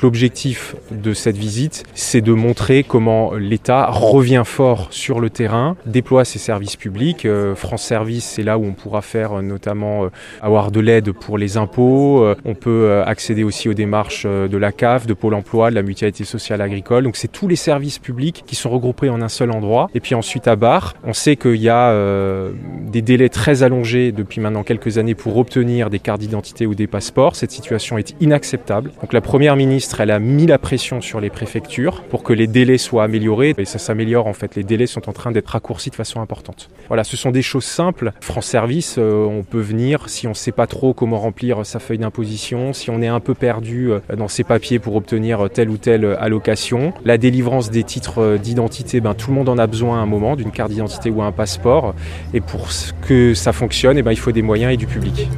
L'objectif de cette visite, c'est de montrer comment l'État revient fort sur le terrain, déploie ses services publics. Euh, France Service, c'est là où on pourra faire euh, notamment euh, avoir de l'aide pour les impôts. On peut accéder aussi aux démarches de la CAF, de Pôle emploi, de la Mutualité sociale agricole. Donc c'est tous les services publics qui sont regroupés en un seul endroit. Et puis ensuite à Bar, on sait qu'il y a des délais très allongés depuis maintenant quelques années pour obtenir des cartes d'identité ou des passeports. Cette situation est inacceptable. Donc la première ministre elle a mis la pression sur les préfectures pour que les délais soient améliorés. Et ça s'améliore en fait. Les délais sont en train d'être raccourcis de façon importante. Voilà, ce sont des choses simples. France Service, euh, on peut venir si on ne sait pas trop comment remplir sa feuille d'imposition, si on est un peu perdu euh, dans ses papiers pour obtenir telle ou telle allocation. La délivrance des titres d'identité, ben, tout le monde en a besoin à un moment, d'une carte d'identité ou un passeport. Et pour que ça fonctionne, eh ben, il faut des moyens et du public.